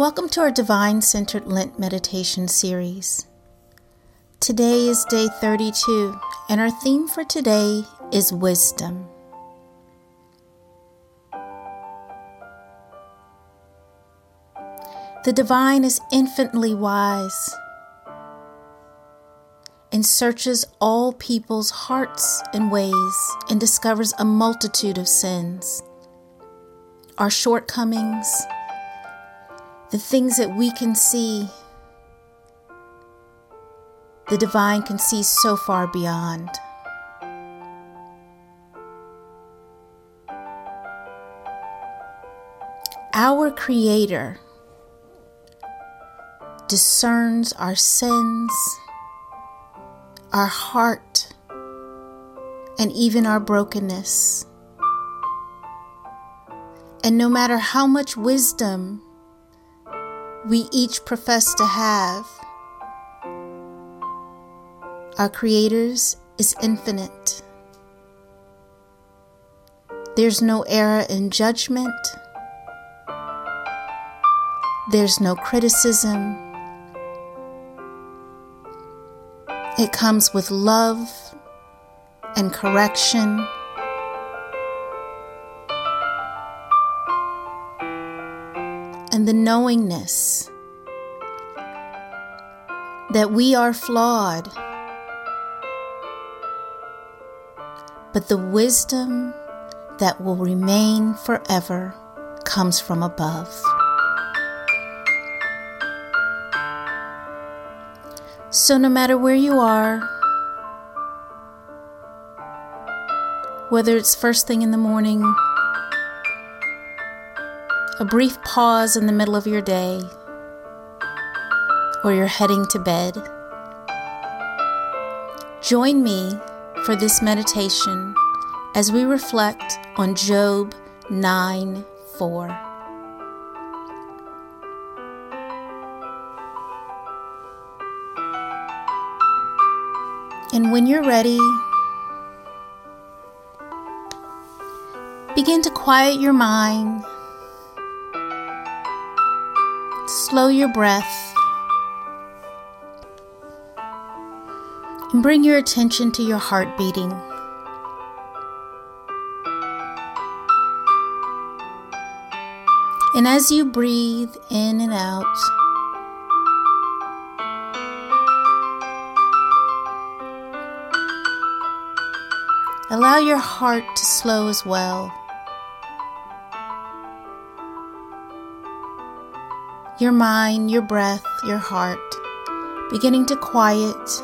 Welcome to our Divine Centered Lent Meditation series. Today is day 32, and our theme for today is wisdom. The divine is infinitely wise and searches all people's hearts and ways and discovers a multitude of sins, our shortcomings, the things that we can see. The divine can see so far beyond. Our Creator discerns our sins our heart, and even our brokenness. And no matter how much wisdom we each profess to have, our Creator's is infinite. There's no error in judgment. There's no criticism. It comes with love and correction. And the knowingness that we are flawed, but the wisdom that will remain forever comes from above. So, no matter where you are, whether it's first thing in the morning, a brief pause in the middle of your day, or you're heading to bed, join me for this meditation as we reflect on Job 9 4. And when you're ready, begin to quiet your mind, slow your breath, and bring your attention to your heart beating. And as you breathe in and out, Allow your heart to slow as well. Your mind, your breath, your heart beginning to quiet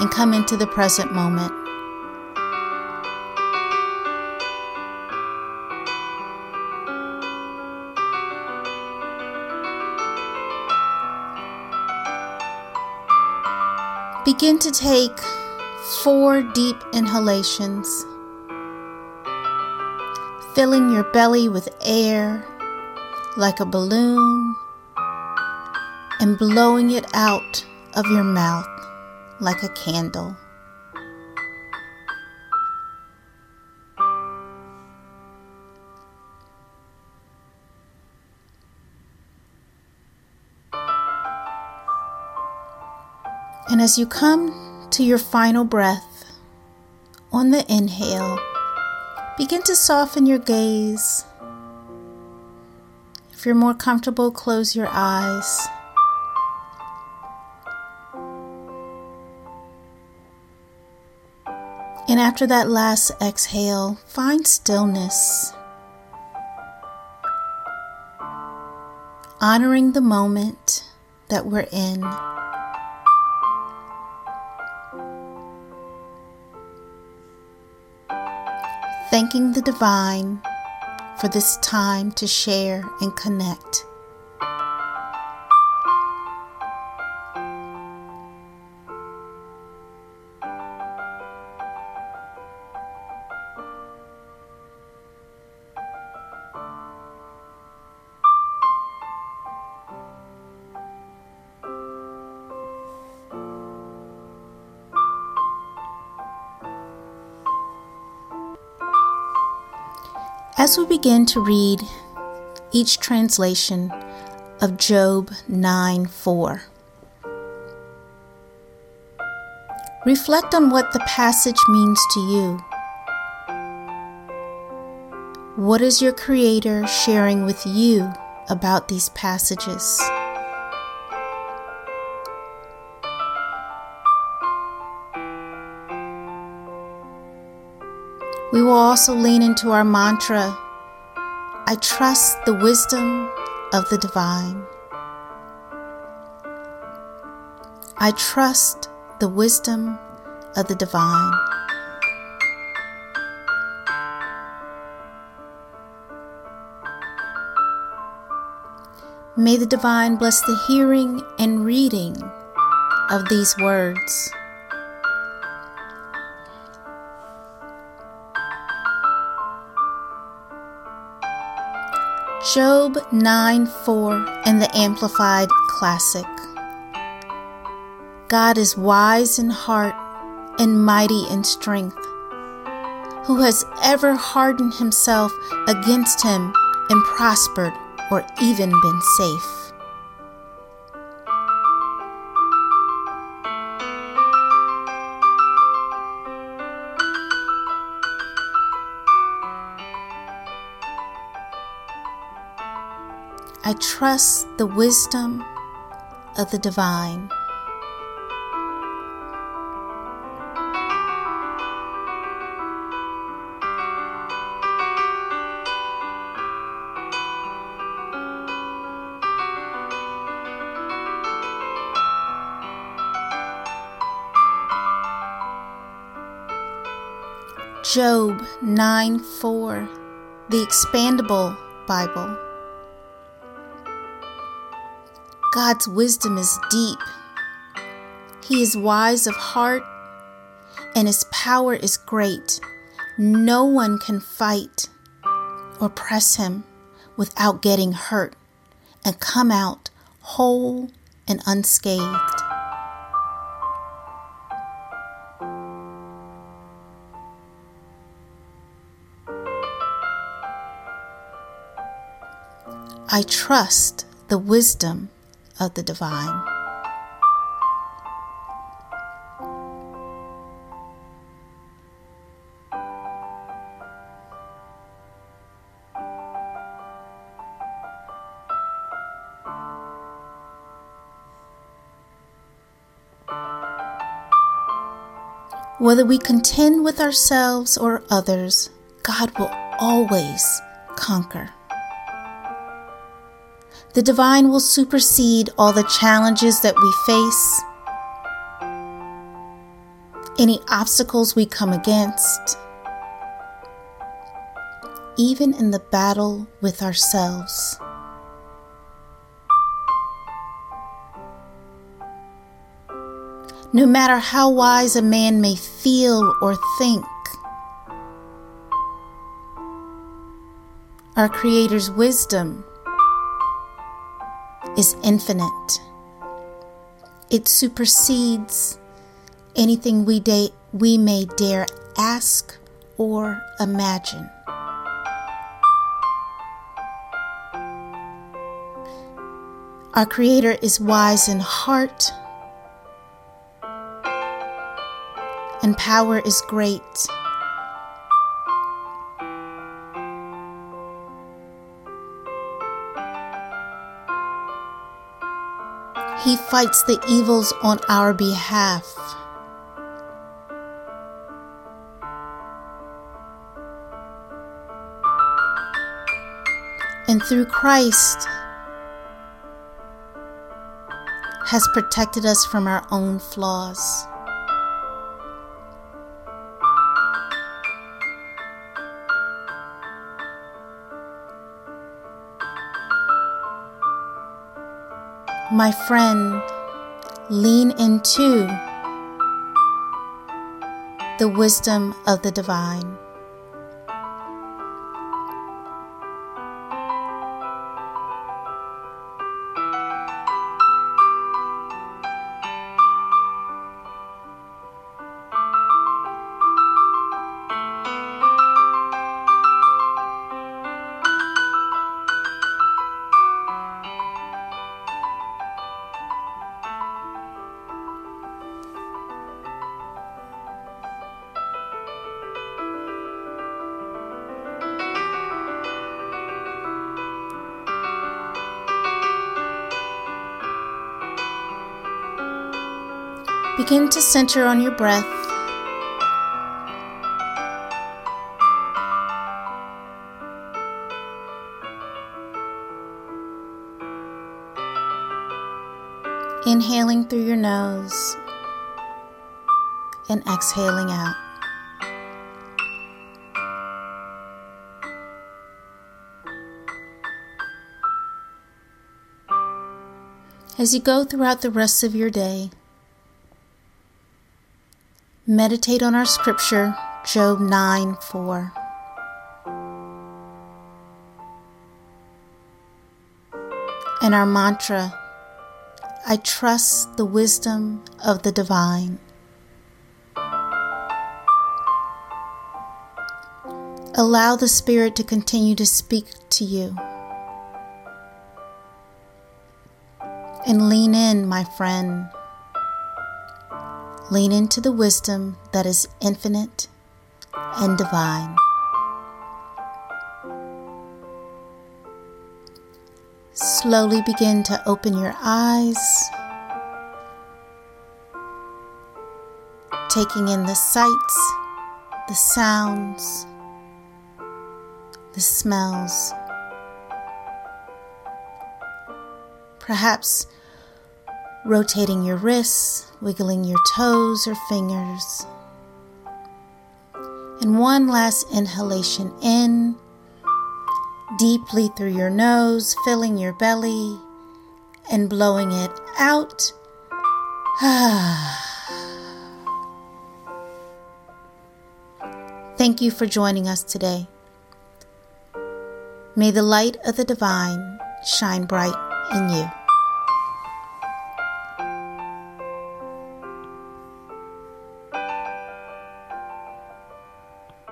and come into the present moment. Begin to take four deep inhalations, filling your belly with air like a balloon and blowing it out of your mouth like a candle. And as you come to your final breath. On the inhale, begin to soften your gaze. If you're more comfortable, close your eyes. And after that last exhale, find stillness. Honoring the moment that we're in. thanking the divine for this time to share and connect. As we begin to read each translation, of Job 9 4. Reflect on what the passage means to you. What is your Creator sharing with you about these passages? We will also lean into our mantra I trust the wisdom of the divine. I trust the wisdom of the divine. May the divine bless the hearing and reading of these words. Job 9 4 and the Amplified Classic. God is wise in heart and mighty in strength. Who has ever hardened himself against him and prospered or even been safe? I trust the wisdom of the divine. Job 9 4, the Expandable Bible. God's wisdom is deep. He is wise of heart, and his power is great. No one can fight or press him without getting hurt and come out whole and unscathed. I trust the wisdom of the divine. Whether we contend with ourselves or others, God will always conquer. The divine will supersede all the challenges that we face, any obstacles we come against, even in the battle with ourselves. No matter how wise a man may feel or think, our Creator's wisdom is infinite. It supersedes anything we, da- we may dare ask or imagine. Our Creator is wise in heart, and power is great. He fights the evils on our behalf. And through Christ, has protected us from our own flaws. My friend, lean into the wisdom of the divine. Begin to center on your breath. Inhaling through your nose and exhaling out. As you go throughout the rest of your day, meditate on our scripture, Job 9 4. And our mantra, I trust the wisdom of the divine. Allow the Spirit to continue to speak to you. And lean in, my friend. Lean into the wisdom that is infinite and divine. Slowly begin to open your eyes, taking in the sights, the sounds, the smells. Perhaps rotating your wrists, wiggling your toes or fingers. And one last inhalation in, deeply through your nose, filling your belly, and blowing it out. Thank you for joining us today. May the light of the divine shine bright in you.